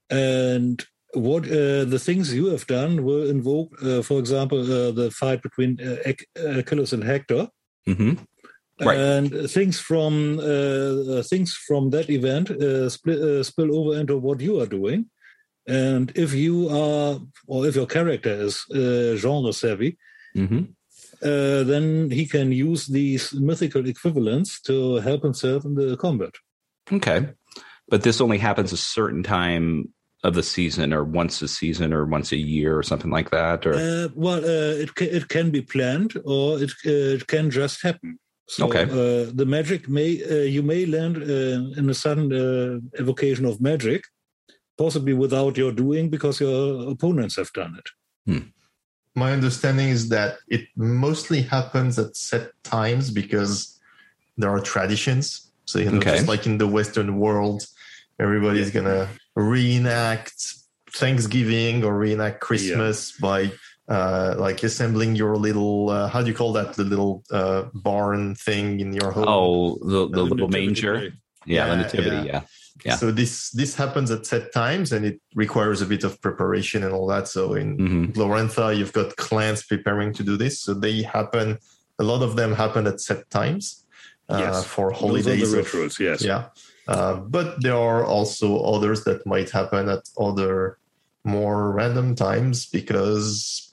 S1: And what uh, the things you have done will invoke, uh, for example, uh, the fight between uh, Achilles and Hector,
S2: mm-hmm.
S1: Right. and things from uh, uh, things from that event split, spill over into what you are doing. And if you are, or if your character is genre savvy,
S2: mm-hmm.
S1: then he can use these mythical equivalents to help himself in the combat.
S2: Okay, but this only happens a certain time of the season or once a season or once a year or something like that or
S1: uh, well uh, it, ca- it can be planned or it, uh, it can just happen so
S2: okay.
S1: Uh, the magic may uh, you may land uh, in a sudden evocation of magic possibly without your doing because your opponents have done it
S2: hmm.
S3: my understanding is that it mostly happens at set times because there are traditions so you know okay. just like in the western world everybody's gonna reenact Thanksgiving or reenact Christmas yeah. by uh, like assembling your little uh, how do you call that the little uh, barn thing in your home?
S2: Oh, the, the little manger. Yeah, yeah, the nativity. Yeah. yeah. yeah,
S3: So this this happens at set times, and it requires a bit of preparation and all that. So in mm-hmm. Glorantha, you've got clans preparing to do this, so they happen. A lot of them happen at set times uh, yes. for holidays.
S1: Those are the rituals, of, yes.
S3: Yeah. Uh, but there are also others that might happen at other more random times because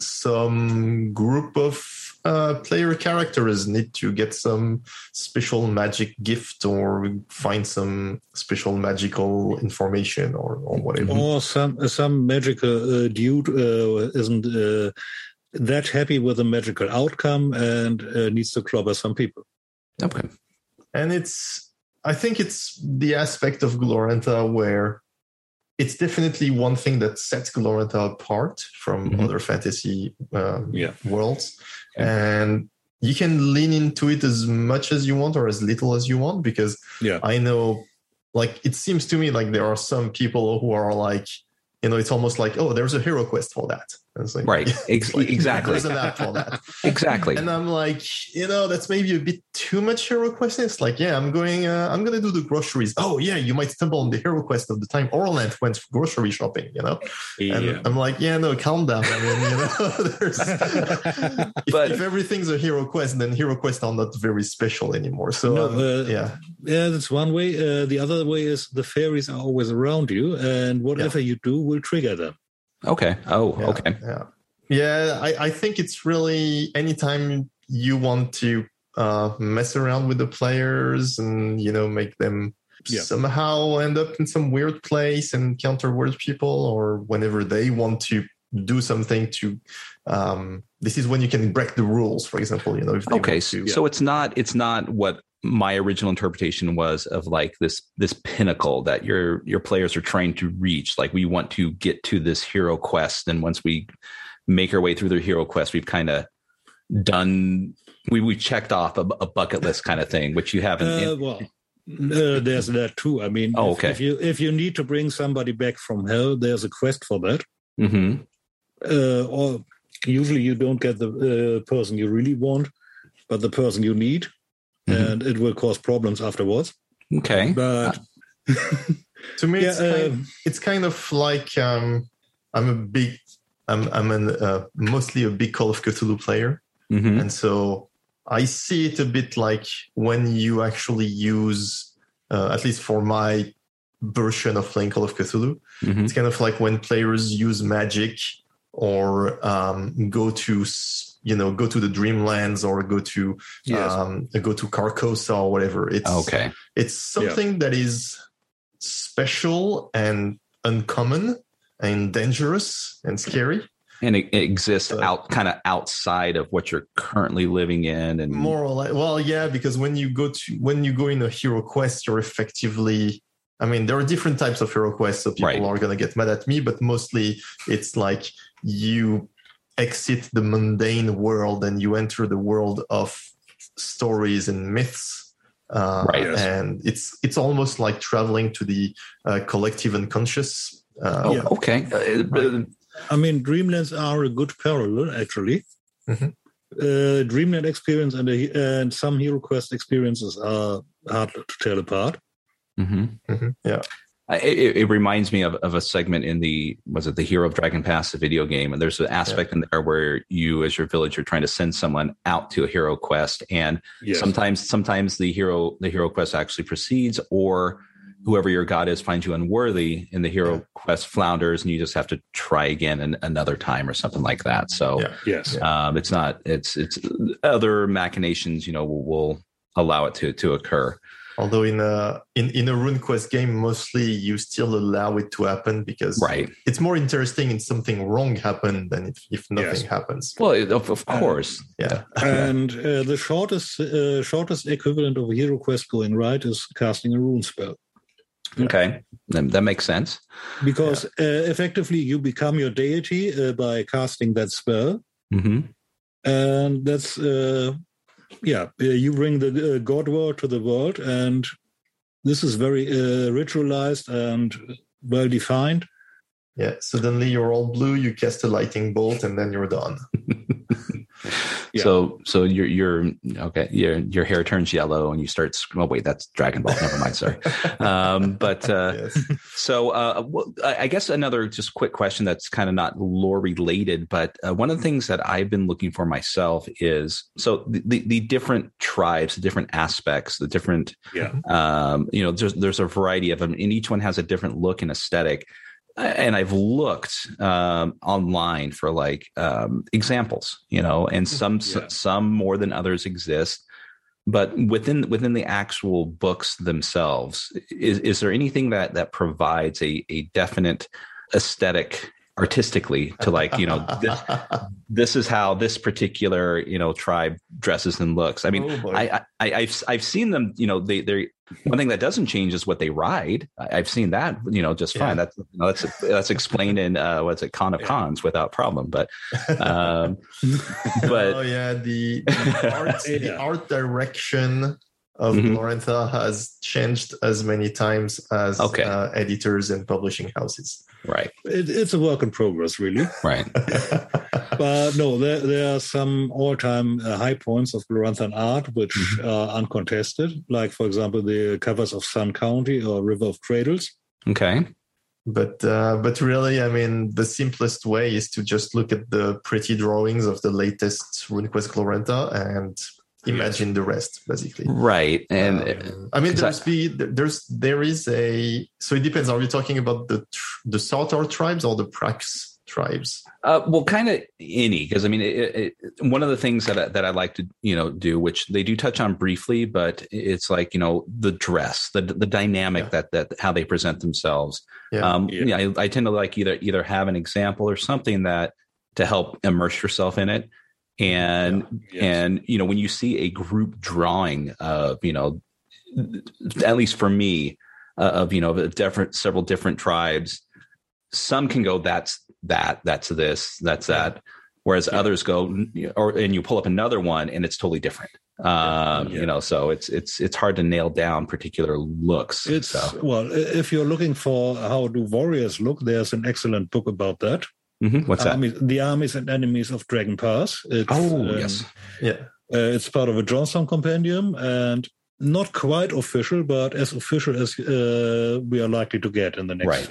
S3: some group of uh, player characters need to get some special magic gift or find some special magical information or, or whatever.
S1: Or some some magical uh, dude uh, isn't uh, that happy with the magical outcome and uh, needs to clobber some people.
S2: Okay.
S3: And it's I think it's the aspect of Glorantha where it's definitely one thing that sets Glorantha apart from mm-hmm. other fantasy um,
S1: yeah.
S3: worlds. And you can lean into it as much as you want or as little as you want because
S1: yeah.
S3: I know, like, it seems to me like there are some people who are like, you know, it's almost like, oh, there's a hero quest for that.
S2: Like, right. Ex- like, exactly.
S3: There's an app for that.
S2: exactly.
S3: And I'm like, you know, that's maybe a bit too much hero quest. It's like, yeah, I'm going, uh, I'm going to do the groceries. Oh yeah, you might stumble on the hero quest of the time Orlanth went grocery shopping. You know, yeah. and I'm like, yeah, no, calm down. I mean, you know, if, but, if everything's a hero quest, then hero quests are not very special anymore. So no, um, uh, yeah,
S1: yeah, that's one way. Uh, the other way is the fairies are always around you, and whatever yeah. you do will trigger them.
S2: Okay. Oh,
S3: yeah,
S2: okay.
S3: Yeah. Yeah, I, I think it's really anytime you want to uh, mess around with the players and you know make them yeah. somehow end up in some weird place and counter weird people, or whenever they want to do something to um, this is when you can break the rules for example you know
S2: okay so, yeah. so it's not it's not what my original interpretation was of like this this pinnacle that your your players are trying to reach like we want to get to this hero quest and once we make our way through their hero quest we've kind of done we we checked off a, a, bucket list kind of thing which you haven't
S1: uh, well uh, there's that too i mean
S2: oh,
S1: if,
S2: okay.
S1: if you if you need to bring somebody back from hell there's a quest for that
S2: mm-hmm.
S1: uh, or usually you don't get the uh, person you really want but the person you need mm-hmm. and it will cause problems afterwards.
S2: Okay,
S1: but
S3: to me, yeah, it's, kind, uh, it's, kind, of like um, I'm a big, I'm I'm an, uh, mostly a big Call of Cthulhu player,
S2: mm-hmm.
S3: and so I see it a bit like when you actually use, uh, at least for my version of playing Call of Cthulhu, mm-hmm. it's kind of like when players use magic or um, go to you know go to the dreamlands or go to yes. um, go to Carcosa or whatever it's
S2: okay
S3: it's something yeah. that is special and uncommon and dangerous and scary
S2: and it, it exists but, out kind of outside of what you're currently living in and
S3: more or less well yeah because when you go to when you go in a hero quest you're effectively i mean there are different types of hero quests so people right. are going to get mad at me but mostly it's like you exit the mundane world and you enter the world of stories and myths uh, right. and it's it's almost like traveling to the uh, collective unconscious
S2: uh, oh, okay uh,
S1: I mean, Dreamlands are a good parallel, actually. Mm-hmm. Uh, Dreamland experience and, a, and some Hero Quest experiences are hard to tell apart.
S2: Mm-hmm. Mm-hmm. Yeah. It, it, reminds me of, of a segment in the was it the Hero of Dragon Pass, the video game, and there's an aspect yeah. in there where you, as your village, are trying to send someone out to a hero quest, and yes. sometimes sometimes the hero the hero quest actually proceeds, or whoever your god is finds you unworthy and the hero yeah. quest flounders and you just have to try again an, another time or something like that so
S1: yeah. yes
S2: um, it's not it's it's other machinations you know will, will, allow it to to occur
S3: although in a in, in a RuneQuest game mostly you still allow it to happen because
S2: right
S3: it's more interesting if something wrong happened than if, if nothing yes. happens
S2: well of, of course
S3: yeah
S1: and uh, the shortest uh, shortest equivalent of a hero quest going right is casting a rune spell
S2: Okay, that makes sense.
S1: Because yeah. uh, effectively, you become your deity uh, by casting that spell,
S2: mm-hmm.
S1: and that's uh, yeah. You bring the uh, god world to the world, and this is very uh, ritualized and well defined.
S3: Yeah. Suddenly, you're all blue. You cast a lightning bolt, and then you're done.
S2: Yeah. So so your your okay your your hair turns yellow and you start. Oh wait, that's Dragon Ball. Never mind, sorry. Um, but uh, yes. so uh, I guess another just quick question that's kind of not lore related, but uh, one of the things that I've been looking for myself is so the the, the different tribes, the different aspects, the different
S1: yeah.
S2: Um, you know, there's there's a variety of them, and each one has a different look and aesthetic and I've looked um, online for like um, examples, you know, and some yeah. some more than others exist. But within within the actual books themselves, is is there anything that that provides a a definite aesthetic artistically to like you know this, this is how this particular you know tribe dresses and looks i mean oh I, I i've i've seen them you know they they one thing that doesn't change is what they ride I, have seen that you know just fine yeah. that's you know, that's that's explained in uh what's it con of yeah. cons without problem but um but
S3: oh yeah the, the art the art direction of mm has changed as many times as okay. uh, editors and publishing houses.
S2: Right.
S1: It, it's a work in progress, really.
S2: Right.
S1: but no, there, there are some all time uh, high points of Gloranthan art which mm-hmm. are uncontested, like, for example, the covers of Sun County or River of Cradles.
S2: Okay.
S3: But uh, but really, I mean, the simplest way is to just look at the pretty drawings of the latest RuneQuest Glorantha and imagine the rest basically
S2: right and um,
S3: i mean there's I, be there's there is a so it depends are we talking about the the Sartar tribes or the Prax tribes
S2: uh, well kind of any because i mean it, it, one of the things that I, that i like to you know do which they do touch on briefly but it's like you know the dress the the dynamic yeah. that that how they present themselves yeah. um yeah. yeah I, I tend to like either either have an example or something that to help immerse yourself in it and yeah, yes. and you know when you see a group drawing of you know at least for me uh, of you know of different several different tribes some can go that's that that's this that's that whereas yeah. others go or and you pull up another one and it's totally different um yeah. you know so it's it's it's hard to nail down particular looks
S1: it's
S2: so.
S1: well if you're looking for how do warriors look there's an excellent book about that
S2: Mm-hmm. What's
S1: armies, that? The armies and enemies of Dragon Pass.
S2: It's, oh um, yes,
S3: yeah.
S1: Uh, it's part of a Jonstown Compendium and not quite official, but as official as uh, we are likely to get in the next right.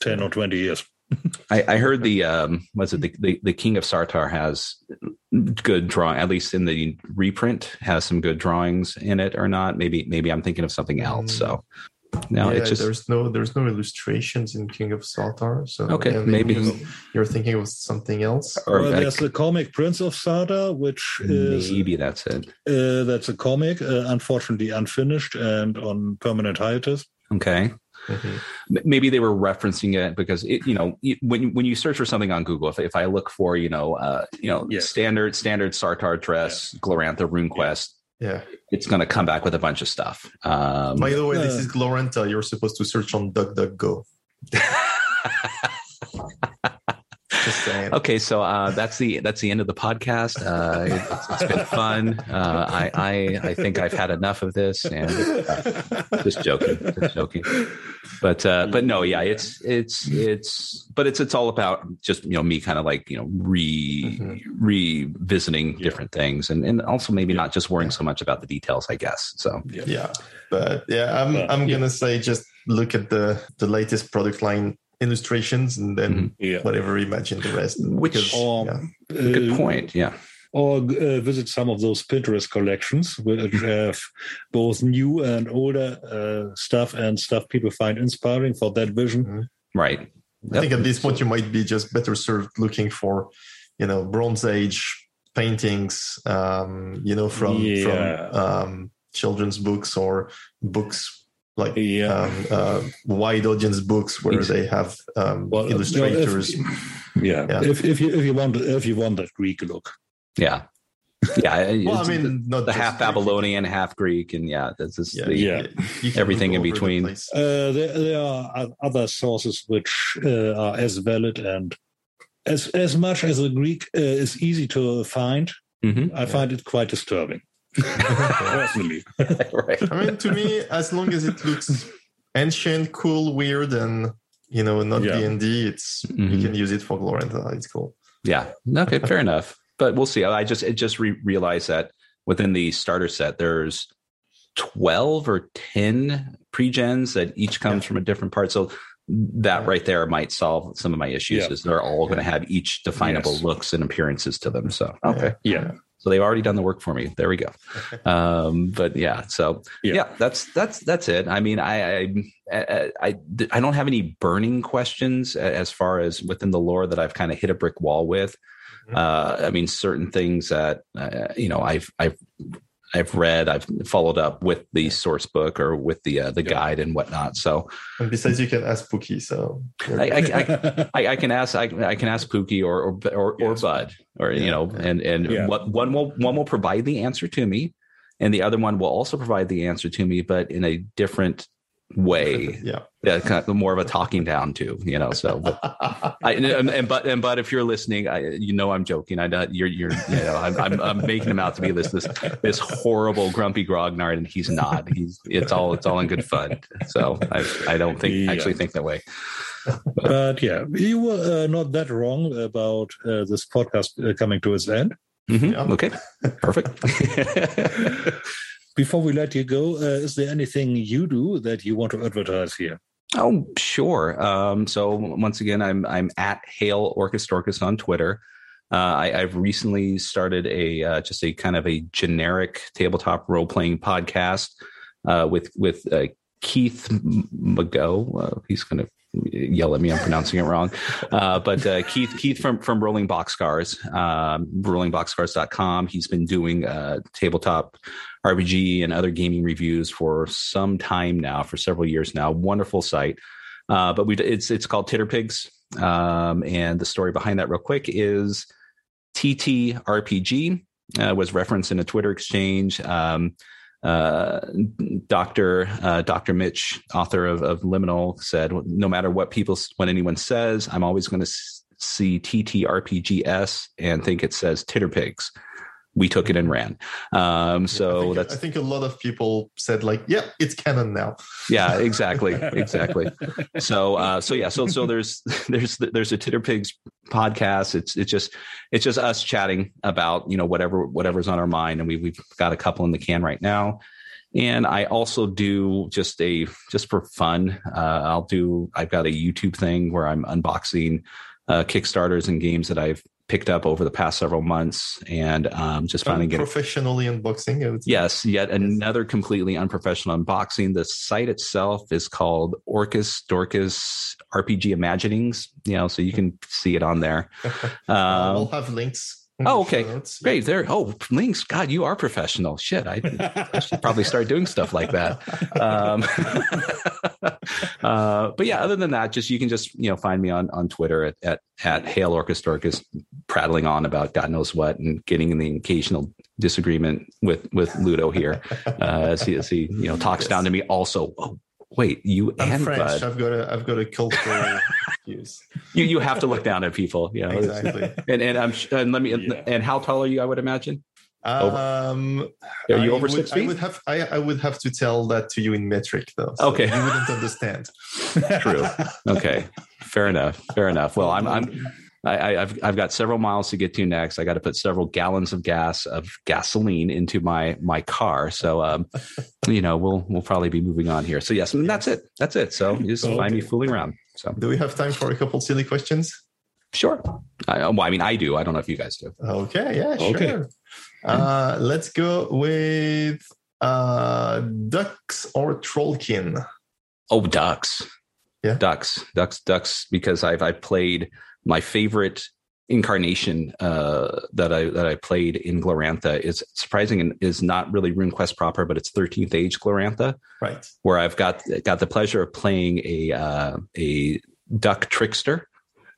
S1: ten or twenty years.
S2: I, I, heard the um, was it the, the, the King of Sartar has good drawing, at least in the reprint, has some good drawings in it or not. Maybe maybe I'm thinking of something else. Mm. So
S3: no, yeah, it's just there's no there's no illustrations in King of Sartar. So
S2: okay, maybe, maybe
S3: you're thinking of something else.
S1: Or well, there's the comic Prince of Sartar, which is
S2: maybe that's it.
S1: Uh, that's a comic, uh, unfortunately unfinished and on permanent hiatus.
S2: Okay. mm-hmm. maybe they were referencing it because it, you know when when you search for something on Google, if, if I look for you know uh, you know yes. standard standard Sartar dress, yeah. Glorantha RuneQuest.
S3: Yeah.
S2: It's going to come back with a bunch of stuff. Um,
S3: By the way, uh, this is Glorantha. You're supposed to search on DuckDuckGo.
S2: Just saying. Okay, so uh, that's the that's the end of the podcast. Uh, it's, it's been fun. Uh, I, I I think I've had enough of this, and uh, just joking, just joking. But uh, but no, yeah, it's it's it's but it's it's all about just you know me kind of like you know re mm-hmm. revisiting yeah. different things, and and also maybe yeah. not just worrying so much about the details. I guess so.
S3: Yeah, yeah. but yeah, I'm but, I'm gonna say just look at the the latest product line illustrations and then mm-hmm. yeah. whatever imagine the rest.
S2: Which because, um, yeah. good point. Yeah.
S1: Or uh, visit some of those Pinterest collections which have both new and older uh, stuff and stuff people find inspiring for that vision. Mm-hmm.
S2: Right.
S3: Yep. I think at this point you might be just better served looking for, you know, Bronze Age paintings, um, you know, from yeah. from um, children's books or books like yeah. um, uh, wide audience books where they have um, well, illustrators.
S1: You know, if, yeah. yeah. if if you if you want if you want that Greek look,
S2: yeah, yeah. well, I mean, not the half Babylonian, half Greek, and yeah, this is yeah, the, yeah. everything in between.
S1: The uh, there, there are other sources which uh, are as valid and as as much as the Greek uh, is easy to find. Mm-hmm. I find it quite disturbing personally.
S3: right. I mean, to me, as long as it looks ancient, cool, weird, and you know, not D and D, it's mm-hmm. you can use it for Glorantha. It's cool.
S2: Yeah. Okay. Fair enough. But we'll see. I just it just re- realized that within the starter set, there's twelve or ten pre-gens that each comes yeah. from a different part. So that right there might solve some of my issues. Yeah. Is they're all going to have each definable yes. looks and appearances to them. So
S1: okay. Yeah.
S2: So they've already done the work for me. There we go. Um, but yeah, so yeah. yeah. that's that's that's it. I mean, I, I I I don't have any burning questions as far as within the lore that I've kind of hit a brick wall with. Mm-hmm. Uh, I mean, certain things that uh, you know I've I've I've read, I've followed up with the source book or with the uh, the yeah. guide and whatnot. So,
S3: and besides, you can ask Pookie. So
S2: I, I, I, I, can ask I, I can ask Pookie or or or, or Bud or yeah. you know, and and yeah. what one will one will provide the answer to me, and the other one will also provide the answer to me, but in a different way.
S3: yeah.
S2: Yeah, kind of more of a talking down to, you know. So, but I and, and, but and but if you're listening, I you know I'm joking. I you're you're you know I'm I'm, I'm making him out to be this this this horrible grumpy grognard, and he's not. He's it's all it's all in good fun. So I I don't think yeah. actually think that way.
S1: But yeah, you were uh, not that wrong about uh, this podcast uh, coming to its end.
S2: Mm-hmm. Yeah. Okay, perfect.
S1: Before we let you go, uh, is there anything you do that you want to advertise here?
S2: Oh, sure. Um, so once again, I'm I'm at Hail Orcusdorkus on Twitter. Uh, I, have recently started a uh, just a kind of a generic tabletop role playing podcast uh, with with uh, Keith Mago. he's going to yell at me. I'm pronouncing it wrong. Uh, but uh, Keith, Keith from, from Rolling Boxcars, um, rollingboxcars.com. He's been doing tabletop RPG and other gaming reviews for some time now, for several years now. Wonderful site. Uh, but we it's it's called Titterpigs. Um, and the story behind that, real quick, is TTRPG uh, was referenced in a Twitter exchange. Um, uh, Doctor uh, Doctor Mitch, author of, of Liminal, said, "No matter what people, when anyone says, I'm always going to see TTRPGS and think it says Titter Titterpigs." We took it and ran. Um, so
S3: I think,
S2: that's.
S3: I think a lot of people said like, "Yeah, it's canon now."
S2: Yeah, exactly, exactly. so, uh, so yeah, so so there's there's there's a Titterpigs podcast. It's it's just it's just us chatting about you know whatever whatever's on our mind, and we we've got a couple in the can right now. And I also do just a just for fun. Uh, I'll do. I've got a YouTube thing where I'm unboxing uh, Kickstarters and games that I've picked up over the past several months and um, just finally getting
S3: professionally unboxing.
S2: Yes, yet another completely unprofessional unboxing. The site itself is called Orcusdorkus RPG Shenanigans. You know, so you can see it on there.
S3: Uh, we'll have links
S2: Oh, okay. Great. There. Oh, links. God, you are professional. Shit. I, I should probably start doing stuff like that. Um, uh, but yeah, other than that, just you can just you know find me on on Twitter at at, at Hail Orcusdorkus, prattling on about God knows what and getting in the occasional disagreement with with Ludo here uh, as he as he you know talks yes. down to me. Also, oh, wait, you
S3: I'm
S2: and
S3: French.
S2: Bud.
S3: I've got a I've got a cultural views.
S2: You you have to look down at people, you know. Exactly. And and I'm and let me yeah. and how tall are you? I would imagine.
S3: Um,
S2: are you
S3: I
S2: over
S3: would,
S2: six feet?
S3: I would have I, I would have to tell that to you in metric though.
S2: So okay,
S3: you wouldn't understand.
S2: True. Okay, fair enough. Fair enough. Well, I'm I'm I, have I've got several miles to get to next. I got to put several gallons of gas of gasoline into my my car. So um, you know, we'll we'll probably be moving on here. So yes, and that's it. That's it. So you just okay. find me fooling around. So
S3: do we have time for a couple silly questions?
S2: Sure. I, well, I mean, I do. I don't know if you guys do.
S3: Okay. Yeah. Sure. Okay. Uh, let's go with uh, ducks or trollkin.
S2: Oh, ducks.
S3: Yeah.
S2: Ducks. Ducks. Ducks. Because I've I played my favorite incarnation uh, that I that I played in Glorantha is surprising and is not really RuneQuest proper, but it's 13th Age Glorantha,
S3: right?
S2: Where I've got got the pleasure of playing a uh, a duck trickster,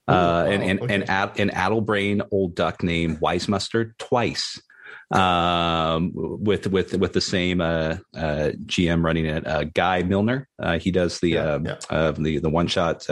S2: uh, wow. and and okay. an, an addlebrain old duck named Wise Mustard twice. Um, with with with the same uh, uh, GM running it, uh, Guy Milner. Uh, he does the yeah, um, yeah. the the one shot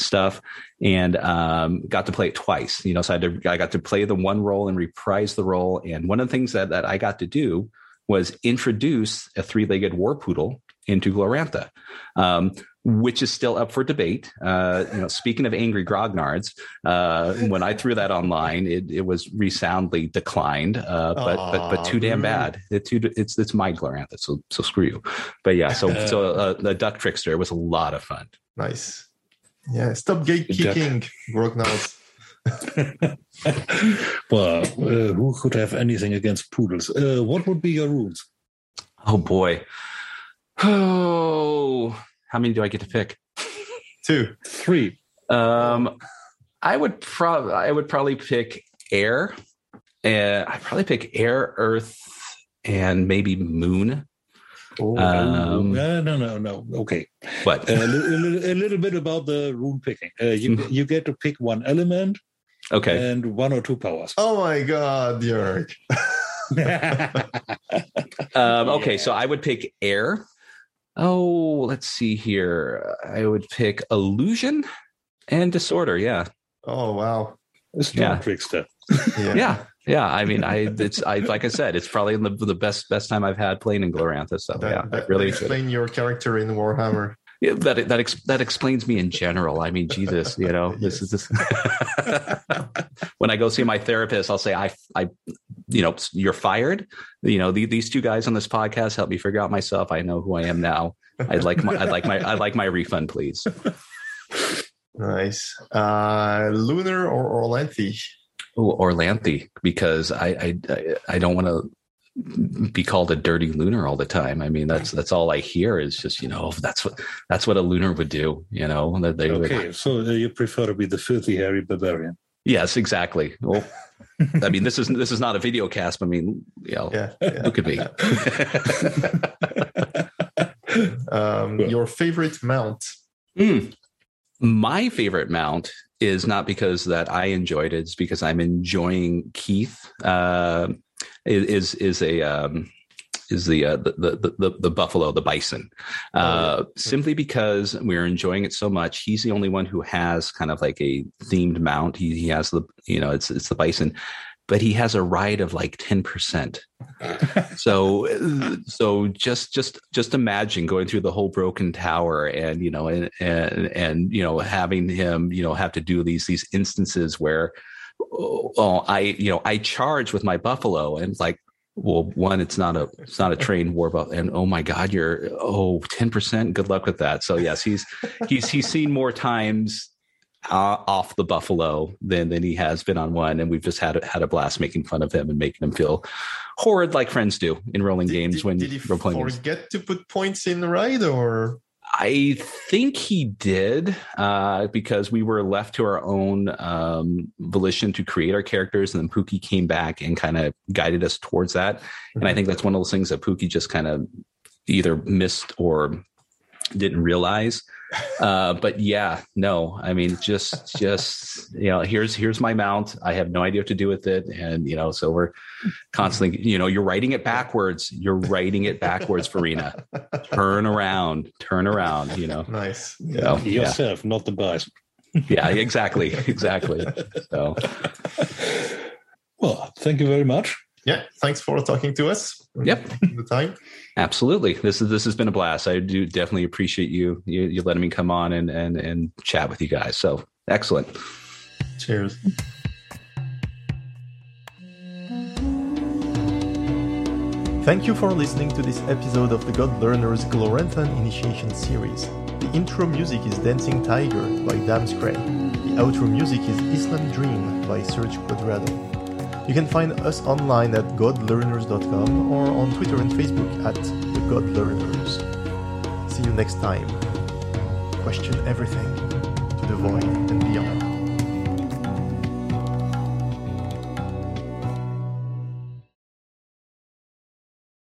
S2: stuff and um, got to play it twice. You know, so I, to, I, got to play the one role and reprise the role. And one of the things that, that I got to do was introduce a three legged war poodle into Glorantha, um, which is still up for debate. Uh, you know, speaking of angry grognards, uh, when I threw that online, it, it was resoundly declined. Uh, but, but but too damn bad. It too, it's it's my Glorantha, so so screw you. But yeah, so so uh, the Duck Trickster was a lot of fun.
S3: Nice. Yeah, stop gatekeeping, Grognards.
S1: well, uh, who could have anything against poodles? Uh, what would be your runes?
S2: Oh boy. Oh, how many do I get to pick?
S3: Two,
S1: three.
S2: Um, I would probably I would probably pick air. Uh, I probably pick air, earth, and maybe moon.
S1: Oh, um, no, no, no, no. Okay.
S2: But
S1: uh, a, little, a, little, bit about the rune picking. Uh, you mm-hmm. you get to pick one element.
S2: Okay.
S1: And one or two powers.
S3: Oh my God, Jörg.
S2: um, okay, yeah. so I would pick air. Oh, let's see here. I would pick illusion and disorder. Yeah.
S3: Oh wow.
S1: Storm yeah. trickster.
S2: yeah. yeah. Yeah, I mean, I it's I like I said, it's probably the, the best best time I've had playing in Glorantha. So
S3: that,
S2: yeah,
S3: that,
S2: really
S3: explain your character in Warhammer.
S2: Yeah, that that ex, that explains me in general. I mean, Jesus, you know, this is this. when I go see my therapist, I'll say, I, I, you know, you're fired. You know, the, these two guys on this podcast help me figure out myself. I know who I am now. I'd like my, I'd like my, I'd like my refund, please.
S3: Nice. Uh, Lunar or Orlanthi?
S2: Oh, Orlanthi, because I, I, I don't want to be called a dirty lunar all the time. I mean, that's that's all I hear is just you know that's what that's what a lunar would do. You know that they
S1: okay.
S2: Would...
S1: So uh, you prefer to be the filthy hairy barbarian?
S2: Yes, exactly. Well, I mean, this is this is not a video cast. I mean, you know, yeah, yeah. who could be?
S3: um, your favorite mount?
S2: Mm. My favorite mount is not because that I enjoyed it; it's because I'm enjoying Keith. Uh, is is a um, is the, uh, the, the, the the buffalo, the bison, uh, oh, yeah. simply because we're enjoying it so much. He's the only one who has kind of like a themed mount. He he has the you know it's it's the bison, but he has a ride of like ten percent. so uh, so just just just imagine going through the whole broken tower and you know and and and you know having him you know have to do these these instances where oh, oh I, you know, I charge with my buffalo and like, well, one, it's not a, it's not a trained war buffalo. And oh my God, you're, oh, 10%. Good luck with that. So yes, he's, he's, he's seen more times uh, off the buffalo than, than he has been on one. And we've just had, had a blast making fun of him and making him feel horrid like friends do in rolling
S3: did,
S2: games
S3: did,
S2: when
S3: did he
S2: role playing
S3: forget games. to put points in the ride or
S2: I think he did uh, because we were left to our own um, volition to create our characters, and then Pookie came back and kind of guided us towards that. Mm-hmm. And I think that's one of those things that Pookie just kind of either missed or didn't realize. Uh, but yeah, no, I mean, just, just, you know, here's, here's my mount. I have no idea what to do with it. And, you know, so we're constantly, you know, you're writing it backwards. You're writing it backwards, Farina. Turn around, turn around, you know.
S3: Nice.
S1: You know, Yourself, yeah. not the boss.
S2: yeah, exactly. Exactly. So,
S1: well, thank you very much
S3: yeah, thanks for talking to us.
S2: Yep,
S3: the time.
S2: Absolutely. This is this has been a blast. I do definitely appreciate you you, you letting me come on and and and chat with you guys. So excellent.
S3: Cheers. Thank you for listening to this episode of the God Learners Gloranthan Initiation Series. The intro music is Dancing Tiger by Dams Cray. The outro music is Islam Dream by Serge Quadrado. You can find us online at godlearners.com or on Twitter and Facebook at the Godlearners. See you next time. Question everything to the void and beyond.